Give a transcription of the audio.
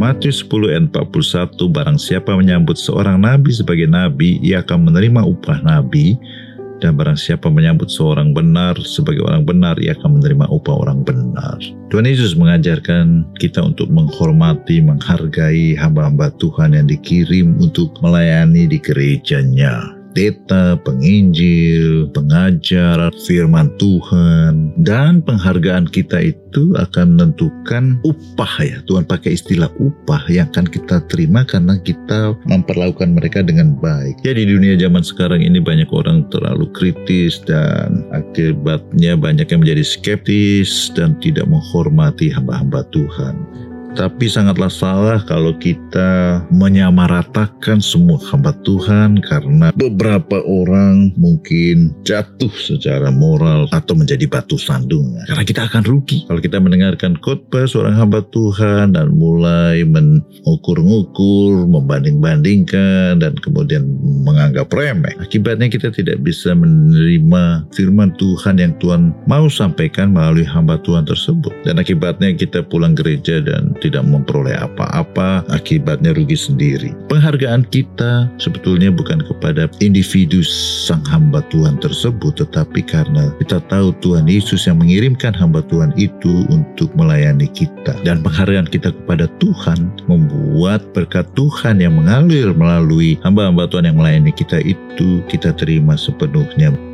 Matius 10 ayat 41 Barang siapa menyambut seorang nabi sebagai nabi Ia akan menerima upah nabi dan barang siapa menyambut seorang benar sebagai orang benar, ia akan menerima upah orang benar. Tuhan Yesus mengajarkan kita untuk menghormati, menghargai hamba-hamba Tuhan yang dikirim untuk melayani di gerejanya pendeta, penginjil, pengajar, firman Tuhan, dan penghargaan kita itu akan menentukan upah ya. Tuhan pakai istilah upah yang akan kita terima karena kita memperlakukan mereka dengan baik. Ya di dunia zaman sekarang ini banyak orang terlalu kritis dan akibatnya banyak yang menjadi skeptis dan tidak menghormati hamba-hamba Tuhan. Tapi sangatlah salah kalau kita menyamaratakan semua hamba Tuhan karena beberapa orang mungkin jatuh secara moral atau menjadi batu sandungan. Karena kita akan rugi kalau kita mendengarkan khotbah seorang hamba Tuhan dan mulai mengukur-ngukur, membanding-bandingkan dan kemudian menganggap remeh. Akibatnya kita tidak bisa menerima firman Tuhan yang Tuhan mau sampaikan melalui hamba Tuhan tersebut. Dan akibatnya kita pulang gereja dan tidak memperoleh apa-apa, akibatnya rugi sendiri. Penghargaan kita sebetulnya bukan kepada individu sang hamba Tuhan tersebut, tetapi karena kita tahu Tuhan Yesus yang mengirimkan hamba Tuhan itu untuk melayani kita. Dan penghargaan kita kepada Tuhan membuat berkat Tuhan yang mengalir melalui hamba-hamba Tuhan yang melayani kita itu kita terima sepenuhnya.